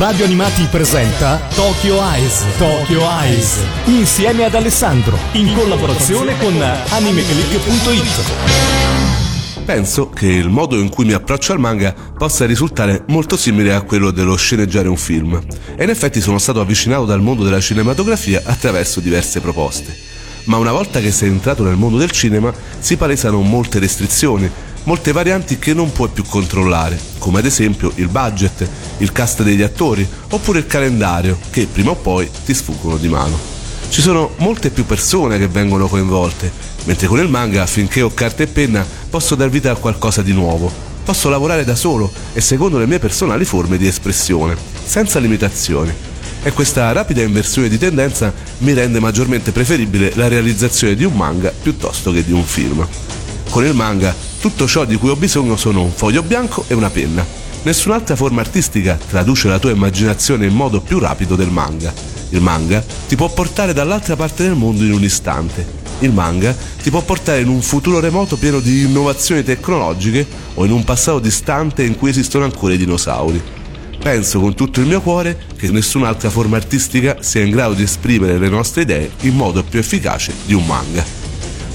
Radio Animati presenta Tokyo Eyes. Tokyo Eyes. Insieme ad Alessandro. In collaborazione con animeclick.it. Penso che il modo in cui mi approccio al manga possa risultare molto simile a quello dello sceneggiare un film. E in effetti sono stato avvicinato dal mondo della cinematografia attraverso diverse proposte. Ma una volta che sei entrato nel mondo del cinema si palesano molte restrizioni, molte varianti che non puoi più controllare, come ad esempio il budget, il cast degli attori oppure il calendario che prima o poi ti sfuggono di mano. Ci sono molte più persone che vengono coinvolte, mentre con il manga, finché ho carta e penna, posso dar vita a qualcosa di nuovo. Posso lavorare da solo e secondo le mie personali forme di espressione, senza limitazioni. E questa rapida inversione di tendenza mi rende maggiormente preferibile la realizzazione di un manga piuttosto che di un film. Con il manga tutto ciò di cui ho bisogno sono un foglio bianco e una penna. Nessun'altra forma artistica traduce la tua immaginazione in modo più rapido del manga. Il manga ti può portare dall'altra parte del mondo in un istante. Il manga ti può portare in un futuro remoto pieno di innovazioni tecnologiche o in un passato distante in cui esistono ancora i dinosauri. Penso con tutto il mio cuore che nessun'altra forma artistica sia in grado di esprimere le nostre idee in modo più efficace di un manga.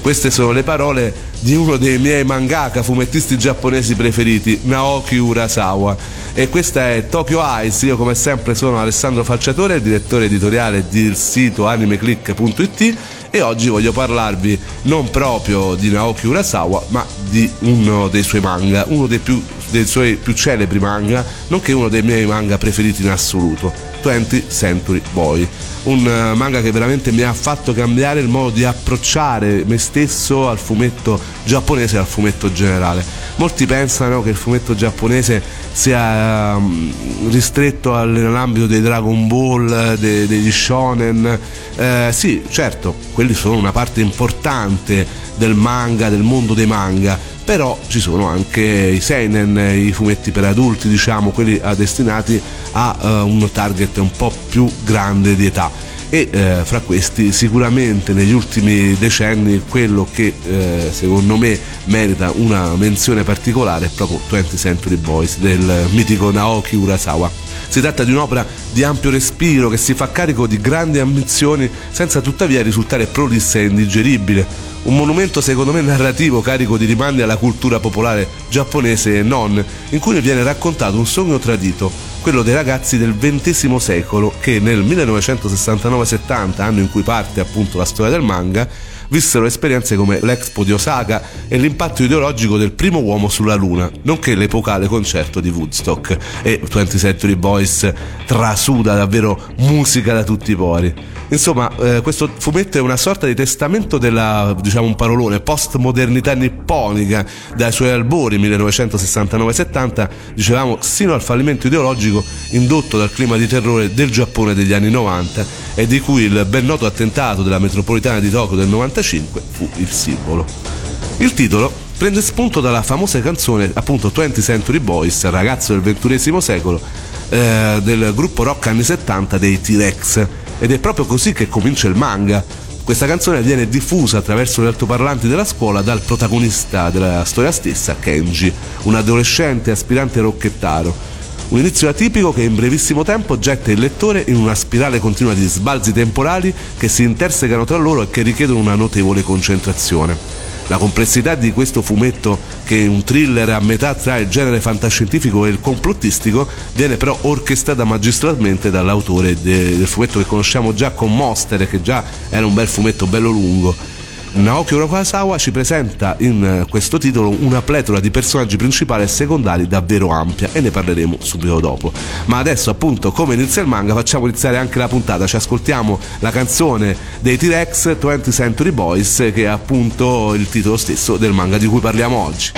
Queste sono le parole di uno dei miei mangaka fumettisti giapponesi preferiti, Naoki Urasawa. E questa è Tokyo Eyes. Io, come sempre, sono Alessandro Falciatore, direttore editoriale del sito animeclick.it. E oggi voglio parlarvi non proprio di Naoki Urasawa, ma di uno dei suoi manga, uno dei, più, dei suoi più celebri manga, nonché uno dei miei manga preferiti in assoluto, 20th Century Boy un eh, manga che veramente mi ha fatto cambiare il modo di approcciare me stesso al fumetto giapponese e al fumetto generale. Molti pensano che il fumetto giapponese sia um, ristretto all'ambito dei Dragon Ball, de, degli shonen. Eh, sì, certo, quelli sono una parte importante del manga, del mondo dei manga, però ci sono anche i seinen, i fumetti per adulti, diciamo, quelli destinati a uh, un target un po' più grande di età e eh, fra questi sicuramente negli ultimi decenni quello che eh, secondo me merita una menzione particolare è proprio 20th Century Boys del mitico Naoki Urasawa. Si tratta di un'opera di ampio respiro che si fa carico di grandi ambizioni senza tuttavia risultare prolissa e indigeribile. Un monumento secondo me narrativo carico di rimandi alla cultura popolare giapponese e non, in cui viene raccontato un sogno tradito, quello dei ragazzi del XX secolo che nel 1969-70, anno in cui parte appunto la storia del manga, vissero esperienze come l'Expo di Osaka e l'impatto ideologico del primo uomo sulla Luna, nonché l'epocale concerto di Woodstock. E 20 Century Boys trasuda davvero musica da tutti i pori. Insomma, eh, questo fumetto è una sorta di testamento della, diciamo un parolone, postmodernità nipponica dai suoi albori 1969-70, dicevamo, sino al fallimento ideologico indotto dal clima di terrore del Giappone degli anni 90 e di cui il ben noto attentato della metropolitana di Tokyo del 95 fu il simbolo. Il titolo prende spunto dalla famosa canzone appunto 20 Century Boys, ragazzo del XXI secolo, eh, del gruppo rock anni 70 dei T-Rex ed è proprio così che comincia il manga. Questa canzone viene diffusa attraverso gli altoparlanti della scuola dal protagonista della storia stessa, Kenji, un adolescente aspirante rocchettaro. Un inizio atipico che in brevissimo tempo getta il lettore in una spirale continua di sbalzi temporali che si intersecano tra loro e che richiedono una notevole concentrazione. La complessità di questo fumetto, che è un thriller a metà tra il genere fantascientifico e il complottistico, viene però orchestrata magistralmente dall'autore del fumetto che conosciamo già con Monster, che già era un bel fumetto bello lungo Naoki Urasawa ci presenta in eh, questo titolo una pletora di personaggi principali e secondari davvero ampia e ne parleremo subito dopo. Ma adesso appunto come inizia il manga facciamo iniziare anche la puntata, ci ascoltiamo la canzone dei T-Rex 20 Century Boys che è appunto il titolo stesso del manga di cui parliamo oggi.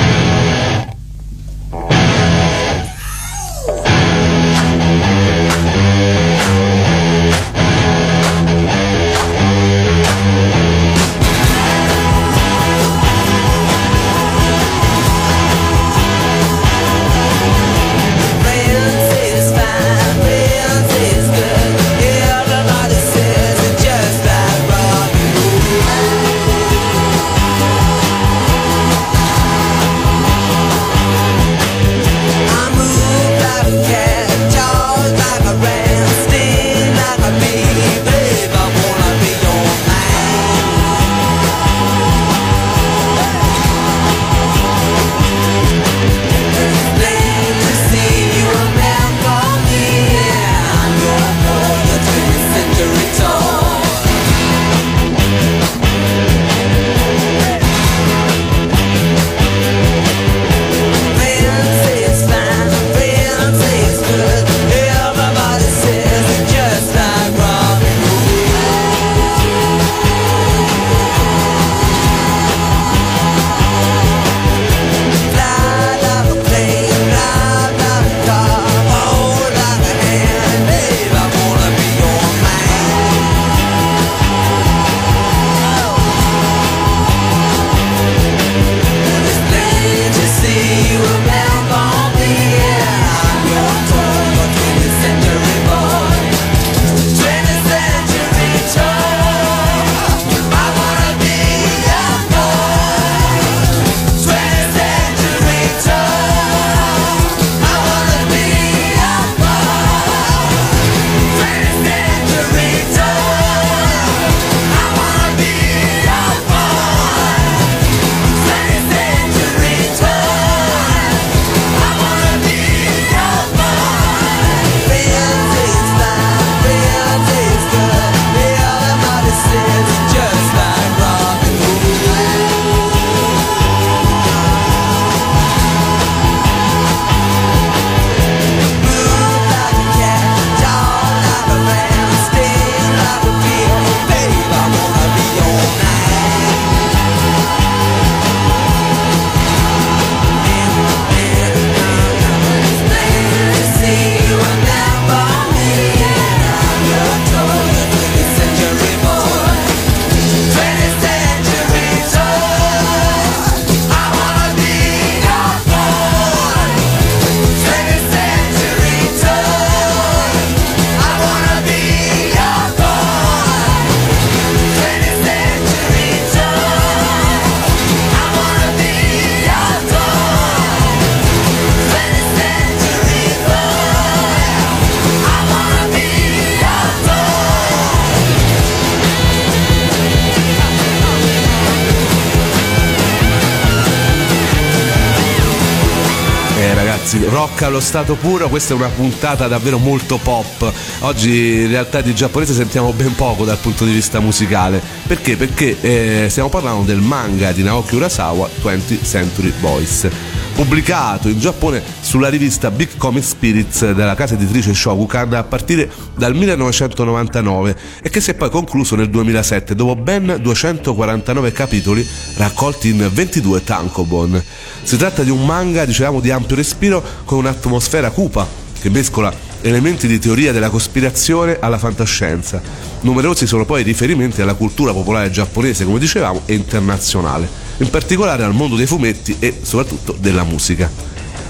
Ragazzi, rock allo stato puro, questa è una puntata davvero molto pop. Oggi in realtà di giapponese sentiamo ben poco dal punto di vista musicale. Perché? Perché eh, stiamo parlando del manga di Naoki Urasawa, 20th Century Boys pubblicato in Giappone sulla rivista Big Comic Spirits della casa editrice Shogukan a partire dal 1999 e che si è poi concluso nel 2007 dopo ben 249 capitoli raccolti in 22 tankobon. Si tratta di un manga, dicevamo, di ampio respiro con un'atmosfera cupa che mescola elementi di teoria della cospirazione alla fantascienza. Numerosi sono poi riferimenti alla cultura popolare giapponese, come dicevamo, e internazionale in particolare al mondo dei fumetti e soprattutto della musica.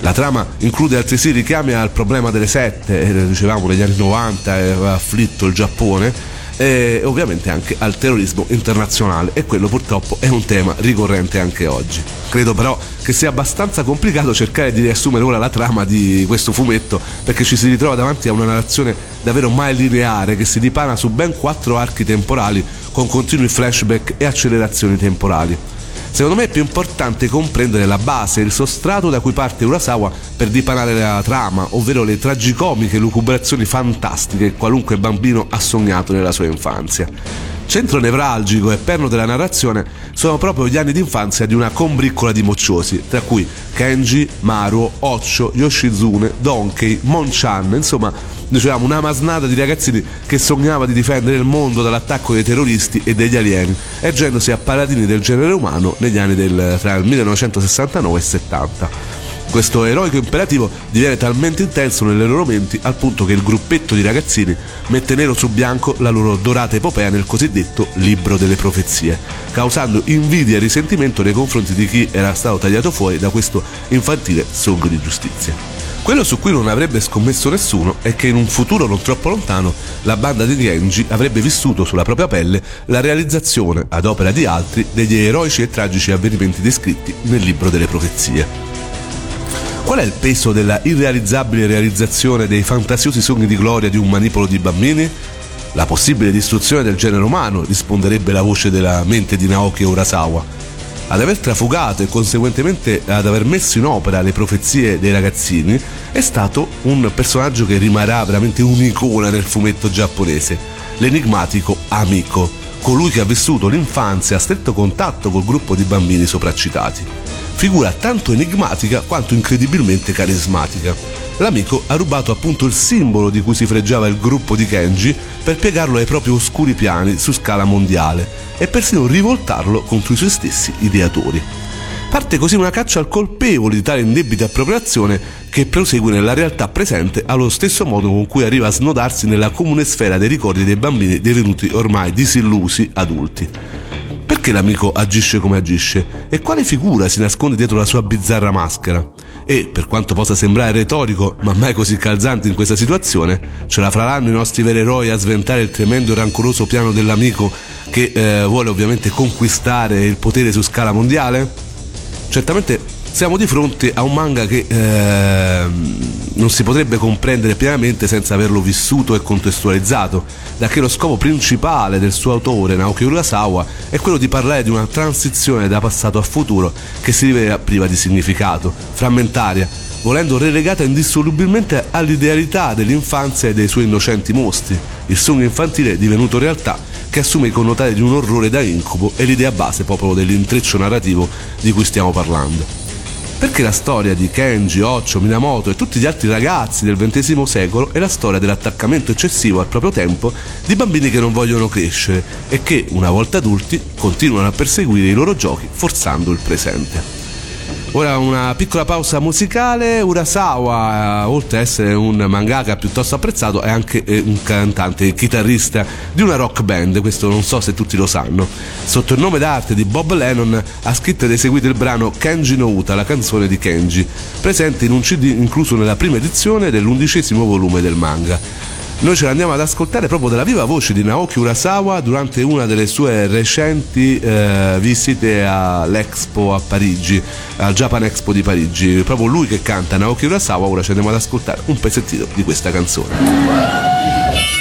La trama include altresì richiami al problema delle sette, eh, dicevamo negli anni 90 aveva afflitto il Giappone, e ovviamente anche al terrorismo internazionale e quello purtroppo è un tema ricorrente anche oggi. Credo però che sia abbastanza complicato cercare di riassumere ora la trama di questo fumetto perché ci si ritrova davanti a una narrazione davvero mai lineare che si dipana su ben quattro archi temporali con continui flashback e accelerazioni temporali. Secondo me è più importante comprendere la base, il sostrato da cui parte Urasawa per dipanare la trama, ovvero le tragicomiche lucubrazioni fantastiche che qualunque bambino ha sognato nella sua infanzia. Centro nevralgico e perno della narrazione sono proprio gli anni d'infanzia di una combriccola di mocciosi, tra cui Kenji, Maruo, Occio, Yoshizune, Donkey, Monchan, insomma dicevamo una masnada di ragazzini che sognava di difendere il mondo dall'attacco dei terroristi e degli alieni, ergendosi a paladini del genere umano negli anni del, tra il 1969 e il 70. Questo eroico imperativo diviene talmente intenso nelle loro menti al punto che il gruppetto di ragazzini mette nero su bianco la loro dorata epopea nel cosiddetto libro delle profezie, causando invidia e risentimento nei confronti di chi era stato tagliato fuori da questo infantile sogno di giustizia. Quello su cui non avrebbe scommesso nessuno è che in un futuro non troppo lontano la banda di Genji avrebbe vissuto sulla propria pelle la realizzazione, ad opera di altri, degli eroici e tragici avvenimenti descritti nel libro delle profezie. Qual è il peso della irrealizzabile realizzazione dei fantasiosi sogni di gloria di un manipolo di bambini? La possibile distruzione del genere umano, risponderebbe la voce della mente di Naoki Urasawa. Ad aver trafugato e conseguentemente ad aver messo in opera le profezie dei ragazzini è stato un personaggio che rimarrà veramente un'icona nel fumetto giapponese, l'enigmatico Amico, colui che ha vissuto l'infanzia a stretto contatto col gruppo di bambini sopracitati figura tanto enigmatica quanto incredibilmente carismatica. L'amico ha rubato appunto il simbolo di cui si freggiava il gruppo di Kenji per piegarlo ai propri oscuri piani su scala mondiale e persino rivoltarlo contro i suoi stessi ideatori. Parte così una caccia al colpevole di tale indebita appropriazione che prosegue nella realtà presente allo stesso modo con cui arriva a snodarsi nella comune sfera dei ricordi dei bambini divenuti ormai disillusi adulti. Perché l'amico agisce come agisce? E quale figura si nasconde dietro la sua bizzarra maschera? E, per quanto possa sembrare retorico, ma mai così calzante in questa situazione, ce la faranno i nostri veri eroi a sventare il tremendo e rancoroso piano dell'amico che eh, vuole ovviamente conquistare il potere su scala mondiale? Certamente siamo di fronte a un manga che eh, non si potrebbe comprendere pienamente senza averlo vissuto e contestualizzato, da che lo scopo principale del suo autore, Naoki Urasawa, è quello di parlare di una transizione da passato a futuro che si rivela priva di significato, frammentaria, volendo relegata indissolubilmente all'idealità dell'infanzia e dei suoi innocenti mostri, il sogno infantile divenuto realtà che assume i connotati di un orrore da incubo e l'idea base proprio dell'intreccio narrativo di cui stiamo parlando perché la storia di Kenji, Occio, Minamoto e tutti gli altri ragazzi del XX secolo è la storia dell'attaccamento eccessivo al proprio tempo di bambini che non vogliono crescere e che, una volta adulti, continuano a perseguire i loro giochi forzando il presente. Ora una piccola pausa musicale, Urasawa, oltre ad essere un mangaka piuttosto apprezzato, è anche eh, un cantante chitarrista di una rock band, questo non so se tutti lo sanno. Sotto il nome d'arte di Bob Lennon ha scritto ed eseguito il brano Kenji no Uta, la canzone di Kenji, presente in un CD incluso nella prima edizione dell'undicesimo volume del manga. Noi ce l'andiamo ad ascoltare proprio dalla viva voce di Naoki Urasawa durante una delle sue recenti eh, visite all'Expo a Parigi, al Japan Expo di Parigi. Proprio lui che canta Naoki Urasawa, ora ci andiamo ad ascoltare un pezzettino di questa canzone.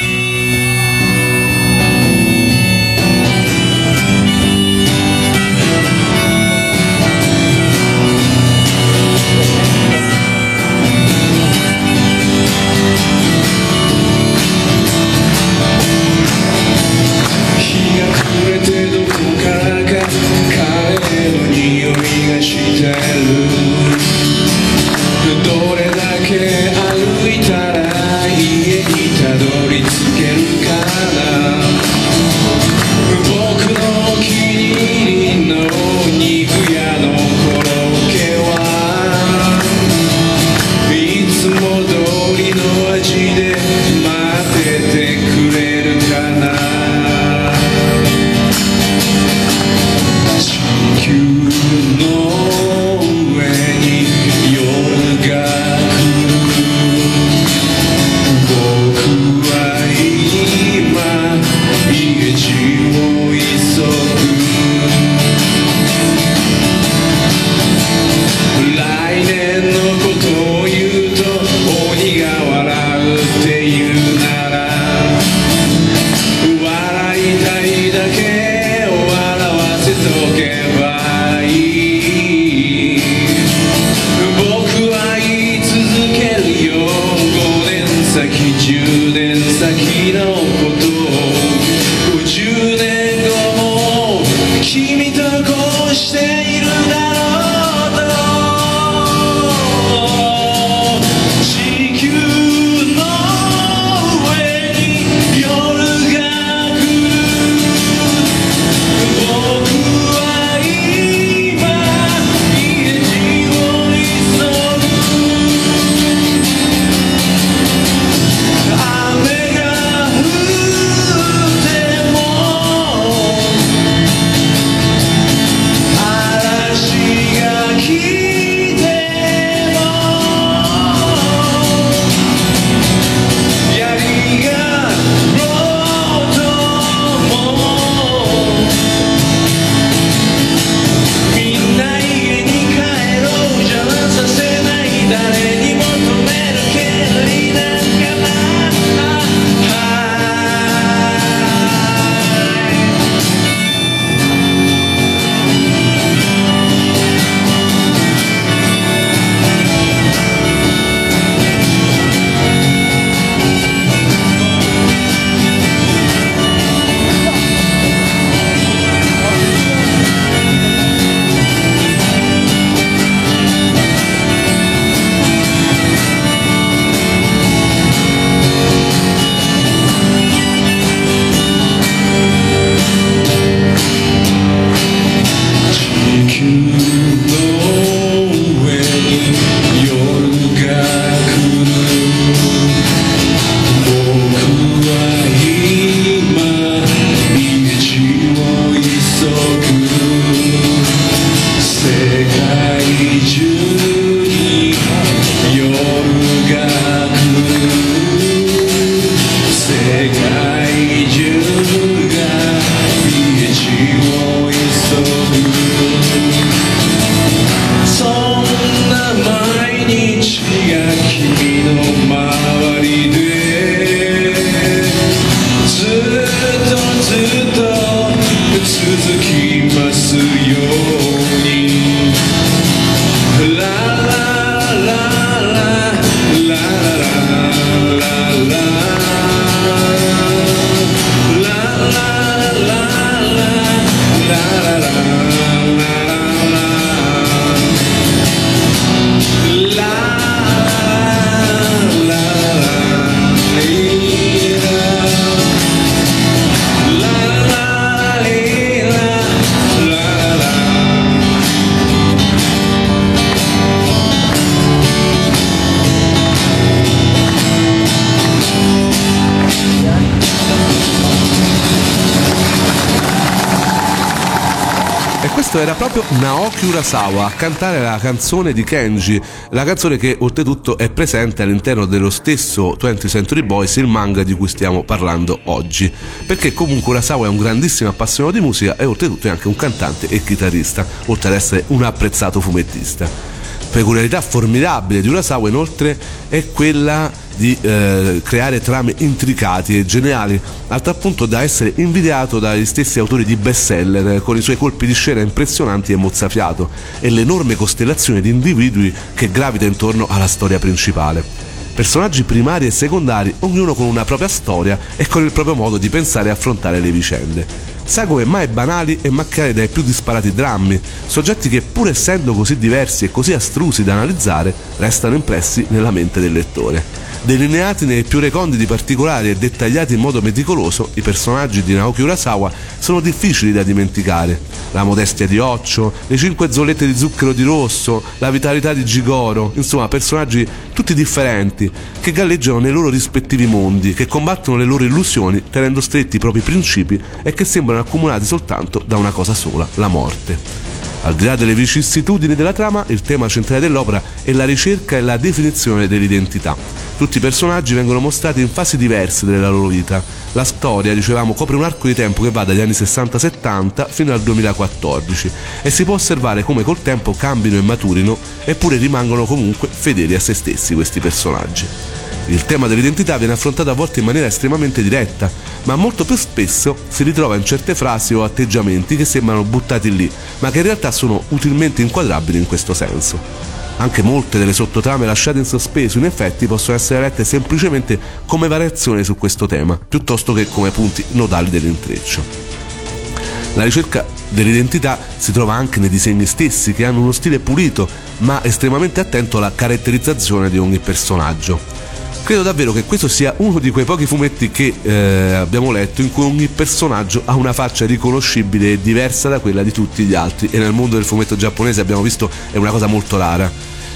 you know. Naoki a cantare la canzone di Kenji, la canzone che oltretutto è presente all'interno dello stesso 20th Century Boys, il manga di cui stiamo parlando oggi. Perché comunque Urasawa è un grandissimo appassionato di musica e oltretutto è anche un cantante e chitarrista, oltre ad essere un apprezzato fumettista. Peculiarità formidabile di Urasawa inoltre è quella di eh, creare trame intricati e geniali, al tal punto da essere invidiato dagli stessi autori di bestseller, eh, con i suoi colpi di scena impressionanti e mozzafiato e l'enorme costellazione di individui che gravita intorno alla storia principale. Personaggi primari e secondari, ognuno con una propria storia e con il proprio modo di pensare e affrontare le vicende sagome mai banali e macchiate dai più disparati drammi, soggetti che pur essendo così diversi e così astrusi da analizzare, restano impressi nella mente del lettore. Delineati nei più reconditi particolari e dettagliati in modo meticoloso, i personaggi di Naoki Urasawa sono difficili da dimenticare. La modestia di Occio, le cinque zollette di zucchero di rosso, la vitalità di Gigoro, insomma personaggi tutti differenti, che galleggiano nei loro rispettivi mondi, che combattono le loro illusioni tenendo stretti i propri principi e che sembrano accomunati soltanto da una cosa sola, la morte. Al di là delle vicissitudini della trama, il tema centrale dell'opera è la ricerca e la definizione dell'identità. Tutti i personaggi vengono mostrati in fasi diverse della loro vita. La storia, dicevamo, copre un arco di tempo che va dagli anni 60-70 fino al 2014 e si può osservare come col tempo cambino e maturino, eppure rimangono comunque fedeli a se stessi questi personaggi. Il tema dell'identità viene affrontato a volte in maniera estremamente diretta, ma molto più spesso si ritrova in certe frasi o atteggiamenti che sembrano buttati lì, ma che in realtà sono utilmente inquadrabili in questo senso. Anche molte delle sottotrame lasciate in sospeso in effetti possono essere lette semplicemente come variazioni su questo tema, piuttosto che come punti nodali dell'intreccio. La ricerca dell'identità si trova anche nei disegni stessi, che hanno uno stile pulito, ma estremamente attento alla caratterizzazione di ogni personaggio. Credo davvero che questo sia uno di quei pochi fumetti che eh, abbiamo letto in cui ogni personaggio ha una faccia riconoscibile e diversa da quella di tutti gli altri e nel mondo del fumetto giapponese abbiamo visto è una cosa molto rara.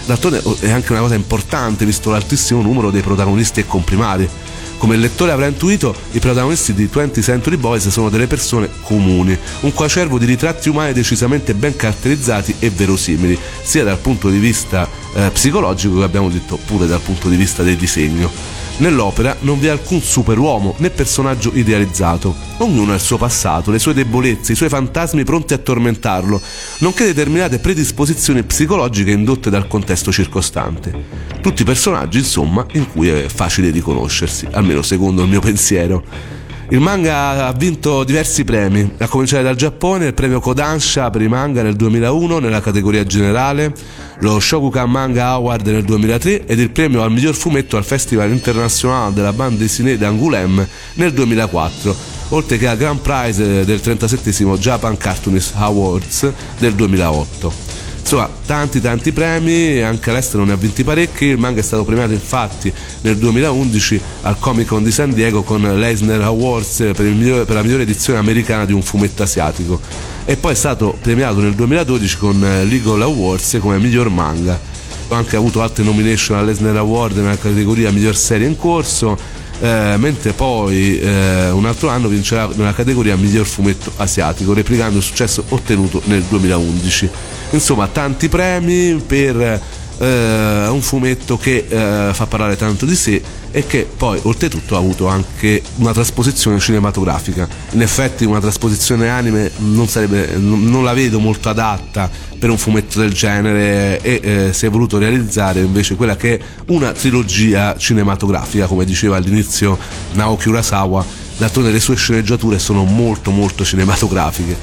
D'altronde oh, è anche una cosa importante visto l'altissimo numero dei protagonisti e comprimari. Come il lettore avrà intuito, i protagonisti di 20th Century Boys sono delle persone comuni, un coacervo di ritratti umani decisamente ben caratterizzati e verosimili, sia dal punto di vista eh, psicologico che abbiamo detto pure dal punto di vista del disegno. Nell'opera non vi è alcun superuomo né personaggio idealizzato. Ognuno ha il suo passato, le sue debolezze, i suoi fantasmi pronti a tormentarlo, nonché determinate predisposizioni psicologiche indotte dal contesto circostante. Tutti personaggi, insomma, in cui è facile riconoscersi, almeno secondo il mio pensiero. Il manga ha vinto diversi premi, a cominciare dal Giappone, il premio Kodansha per i manga nel 2001 nella categoria generale, lo Shokukan Manga Award nel 2003 ed il premio al miglior fumetto al Festival internazionale della bande dessinée d'Angoulême nel 2004, oltre che al Grand Prize del 37 Japan Cartoonist Awards del 2008. Insomma, tanti tanti premi, anche all'estero ne ha vinti parecchi, il manga è stato premiato infatti nel 2011 al Comic Con di San Diego con l'Eisner Awards per, migliore, per la migliore edizione americana di un fumetto asiatico e poi è stato premiato nel 2012 con l'Eagle Awards come miglior manga. Ha anche avuto altre nomination all'Eisner Award nella categoria miglior serie in corso, eh, mentre poi eh, un altro anno vincerà nella categoria miglior fumetto asiatico, replicando il successo ottenuto nel 2011. Insomma, tanti premi per eh, un fumetto che eh, fa parlare tanto di sé e che poi oltretutto ha avuto anche una trasposizione cinematografica. In effetti una trasposizione anime non, sarebbe, non la vedo molto adatta per un fumetto del genere e eh, si è voluto realizzare invece quella che è una trilogia cinematografica, come diceva all'inizio Naoki Urasawa, d'altronde le sue sceneggiature sono molto molto cinematografiche.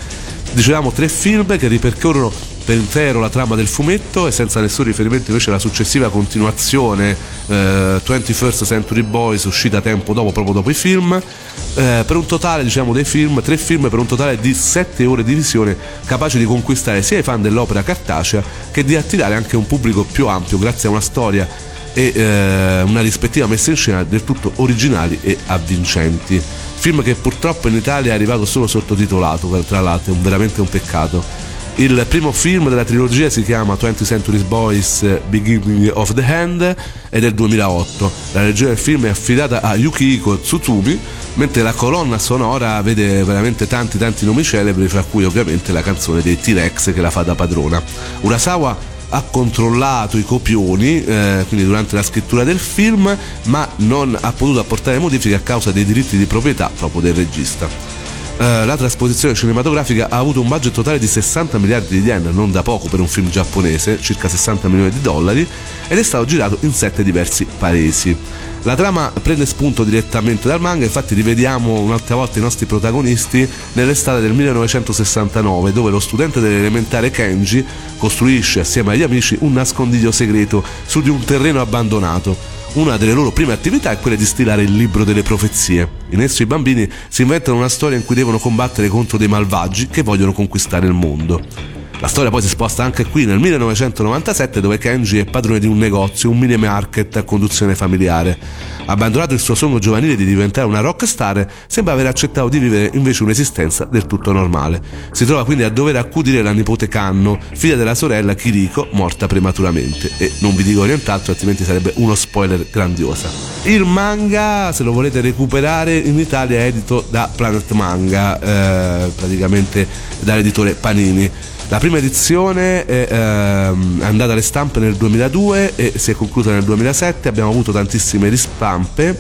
Dicevamo tre film che ripercorrono per intero la trama del fumetto e senza nessun riferimento invece alla successiva continuazione eh, 21st Century Boys uscita tempo dopo, proprio dopo i film, eh, per un totale diciamo dei film, tre film per un totale di sette ore di visione capace di conquistare sia i fan dell'opera cartacea che di attirare anche un pubblico più ampio grazie a una storia e eh, una rispettiva messa in scena del tutto originali e avvincenti. Film che purtroppo in Italia è arrivato solo sottotitolato, tra l'altro, è veramente un peccato. Il primo film della trilogia si chiama 20th Century Boys Beginning of the Hand ed è del 2008. La regia del film è affidata a Yukihiko Tsutumi, mentre la colonna sonora vede veramente tanti tanti nomi celebri, fra cui ovviamente la canzone dei T-Rex che la fa da padrona. Urasawa ha controllato i copioni, eh, quindi durante la scrittura del film, ma non ha potuto apportare modifiche a causa dei diritti di proprietà proprio del regista. Eh, la trasposizione cinematografica ha avuto un budget totale di 60 miliardi di yen, non da poco per un film giapponese, circa 60 milioni di dollari, ed è stato girato in sette diversi paesi. La trama prende spunto direttamente dal manga, infatti rivediamo un'altra volta i nostri protagonisti nell'estate del 1969, dove lo studente dell'elementare Kenji costruisce assieme agli amici un nascondiglio segreto su di un terreno abbandonato una delle loro prime attività è quella di stilare il libro delle profezie. In esso i bambini si inventano una storia in cui devono combattere contro dei malvagi che vogliono conquistare il mondo. La storia poi si sposta anche qui nel 1997 dove Kenji è padrone di un negozio, un mini market a conduzione familiare. Abbandonato il suo sogno giovanile di diventare una rockstar, sembra aver accettato di vivere invece un'esistenza del tutto normale. Si trova quindi a dover accudire la nipote Kanno, figlia della sorella Kiriko, morta prematuramente. E non vi dico nient'altro, altrimenti sarebbe uno spoiler grandiosa. Il manga, se lo volete recuperare, in Italia è edito da Planet Manga, eh, praticamente dall'editore Panini. La prima edizione è ehm, andata alle stampe nel 2002 e si è conclusa nel 2007, abbiamo avuto tantissime ristampe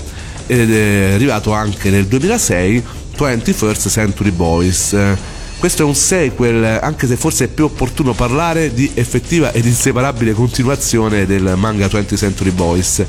ed è arrivato anche nel 2006 21st Century Boys. Questo è un sequel, anche se forse è più opportuno parlare di effettiva ed inseparabile continuazione del manga 20th Century Boys.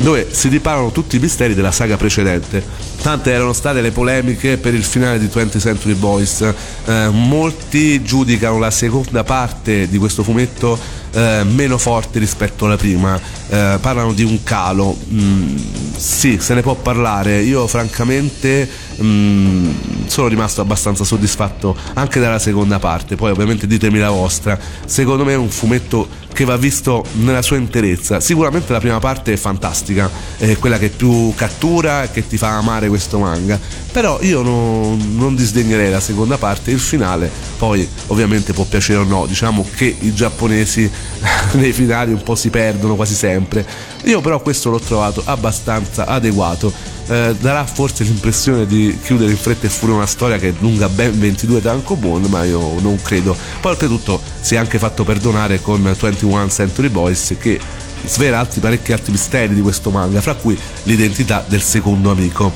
Dove si riparano tutti i misteri della saga precedente. Tante erano state le polemiche per il finale di 20th Century Boys. Eh, molti giudicano la seconda parte di questo fumetto eh, meno forte rispetto alla prima. Eh, parlano di un calo. Mm, sì, se ne può parlare. Io francamente mm, sono rimasto abbastanza soddisfatto anche dalla seconda parte. Poi ovviamente ditemi la vostra. Secondo me è un fumetto che va visto nella sua interezza. Sicuramente la prima parte è fantastica, è quella che più cattura e che ti fa amare questo manga. Però io non, non disdegnerei la seconda parte, il finale poi ovviamente può piacere o no, diciamo che i giapponesi nei finali un po' si perdono quasi sempre. Io però questo l'ho trovato abbastanza adeguato. Eh, darà forse l'impressione di chiudere in fretta e furia una storia che è lunga ben 22 tankobon, ma io non credo. Poi oltretutto si è anche fatto perdonare con 21 Century Boys che svela altri parecchi altri misteri di questo manga, fra cui l'identità del secondo amico.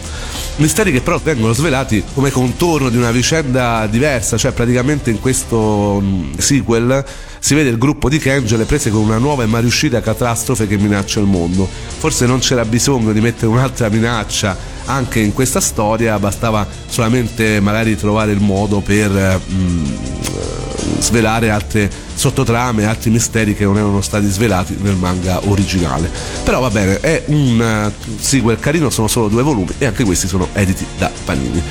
Misteri che però vengono svelati come contorno di una vicenda diversa, cioè praticamente in questo mm, sequel si vede il gruppo di alle prese con una nuova e mai riuscita catastrofe che minaccia il mondo. Forse non c'era bisogno di mettere un'altra minaccia anche in questa storia, bastava solamente magari trovare il modo per mm, svelare altre sottotrame, altri misteri che non erano stati svelati nel manga originale. Però va bene, è un uh, sequel carino, sono solo due volumi e anche questi sono editi da Panini.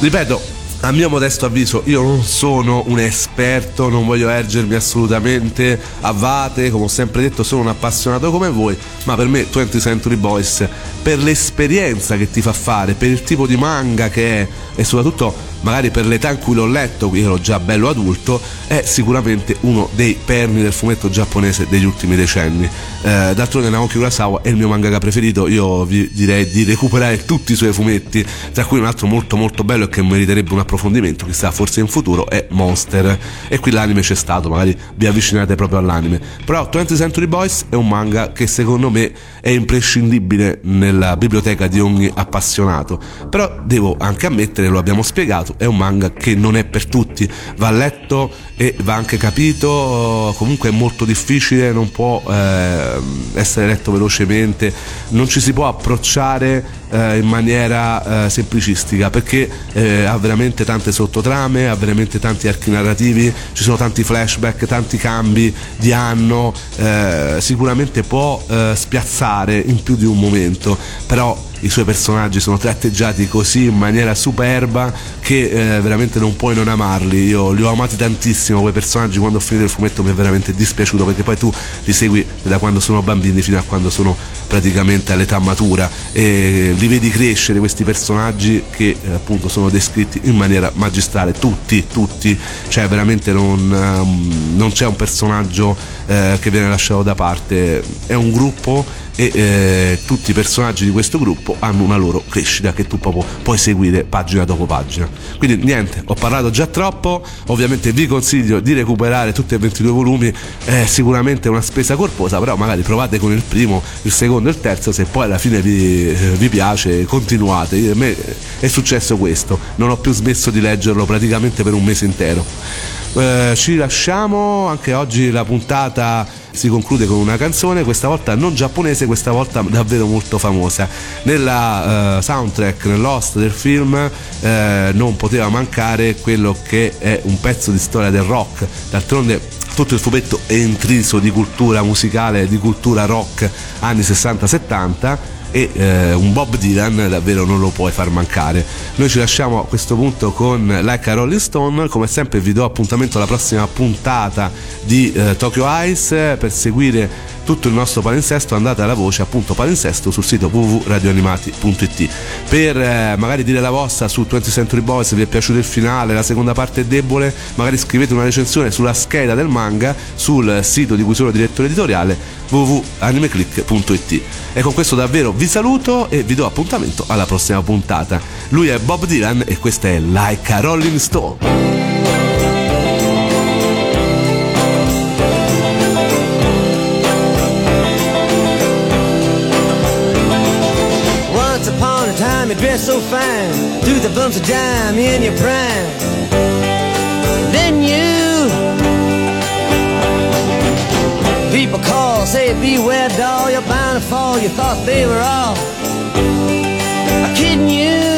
Ripeto, a mio modesto avviso io non sono un esperto, non voglio ergermi assolutamente a vate, come ho sempre detto sono un appassionato come voi, ma per me 20th Century Boys, per l'esperienza che ti fa fare, per il tipo di manga che è e soprattutto magari per l'età in cui l'ho letto, io ero già bello adulto, è sicuramente uno dei perni del fumetto giapponese degli ultimi decenni. Eh, d'altronde Naoki Urasawa è il mio mangaka preferito, io vi direi di recuperare tutti i suoi fumetti, tra cui un altro molto molto bello e che meriterebbe un approfondimento, chissà forse in futuro, è Monster. E qui l'anime c'è stato, magari vi avvicinate proprio all'anime. Però 20th Century Boys è un manga che secondo me è imprescindibile nella biblioteca di ogni appassionato. Però devo anche ammettere, lo abbiamo spiegato, è un manga che non è per tutti, va letto e va anche capito, comunque è molto difficile, non può eh, essere letto velocemente, non ci si può approcciare eh, in maniera eh, semplicistica perché eh, ha veramente tante sottotrame, ha veramente tanti archi narrativi, ci sono tanti flashback, tanti cambi di anno, eh, sicuramente può eh, spiazzare in più di un momento, però i suoi personaggi sono tratteggiati così in maniera superba che eh, veramente non puoi non amarli. Io li ho amati tantissimo quei personaggi quando ho finito il fumetto mi è veramente dispiaciuto perché poi tu li segui da quando sono bambini fino a quando sono praticamente all'età matura e li vedi crescere questi personaggi che eh, appunto sono descritti in maniera magistrale, tutti, tutti, cioè veramente non, um, non c'è un personaggio eh, che viene lasciato da parte, è un gruppo e eh, tutti i personaggi di questo gruppo hanno una loro crescita che tu proprio puoi seguire pagina dopo pagina. Quindi niente, ho parlato già troppo, ovviamente vi consiglio di recuperare tutti e 22 volumi, è sicuramente una spesa corposa, però magari provate con il primo, il secondo e il terzo, se poi alla fine vi, vi piace continuate. A me è successo questo, non ho più smesso di leggerlo praticamente per un mese intero. Eh, ci lasciamo, anche oggi la puntata si conclude con una canzone, questa volta non giapponese, questa volta davvero molto famosa. Nella uh, soundtrack, nell'host del film, uh, non poteva mancare quello che è un pezzo di storia del rock. D'altronde tutto il fumetto è intriso di cultura musicale, di cultura rock anni 60-70 e eh, un Bob Dylan davvero non lo puoi far mancare. Noi ci lasciamo a questo punto con Like a Rolling Stone, come sempre vi do appuntamento alla prossima puntata di eh, Tokyo Ice per seguire tutto il nostro palinsesto andate alla voce appunto palinsesto sul sito www.radioanimati.it per eh, magari dire la vostra su 20th Century Boys se vi è piaciuto il finale la seconda parte è debole magari scrivete una recensione sulla scheda del manga sul sito di cui sono direttore editoriale www.animeclick.it e con questo davvero vi saluto e vi do appuntamento alla prossima puntata. Lui è Bob Dylan e questa è Like a Rolling Stone dress so fine Through the bumps of dime in your prime. Then you People call, say beware doll You're bound to fall, you thought they were all Kidding you.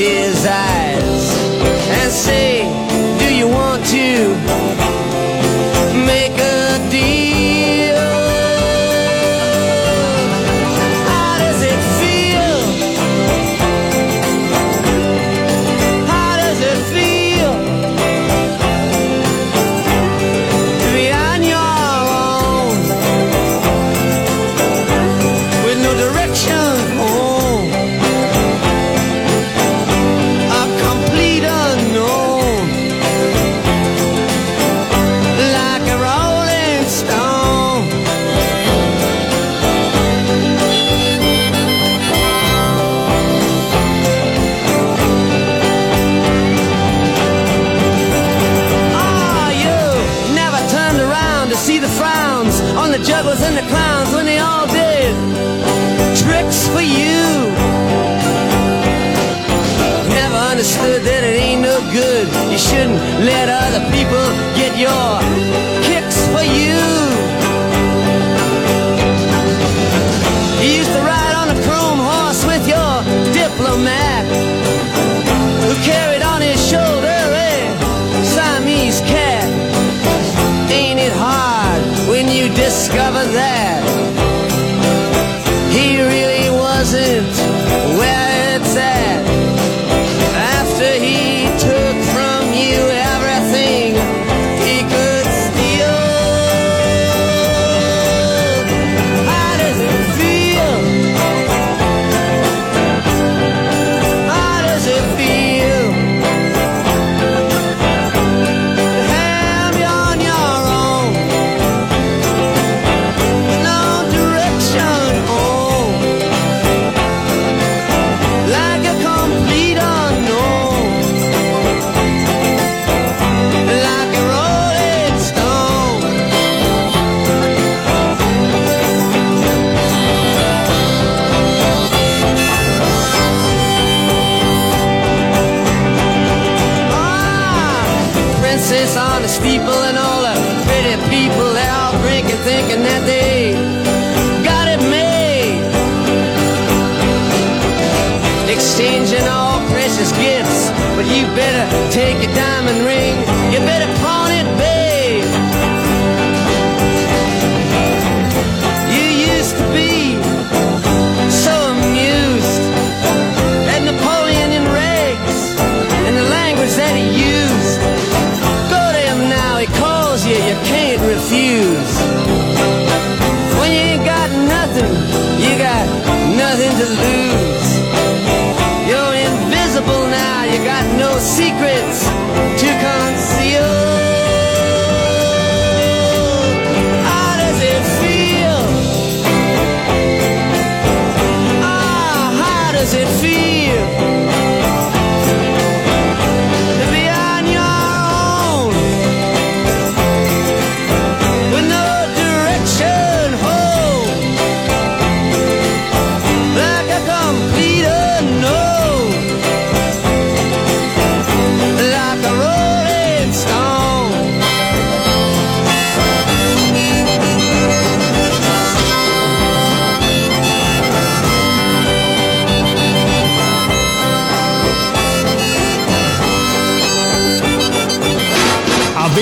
desire. Let other people get your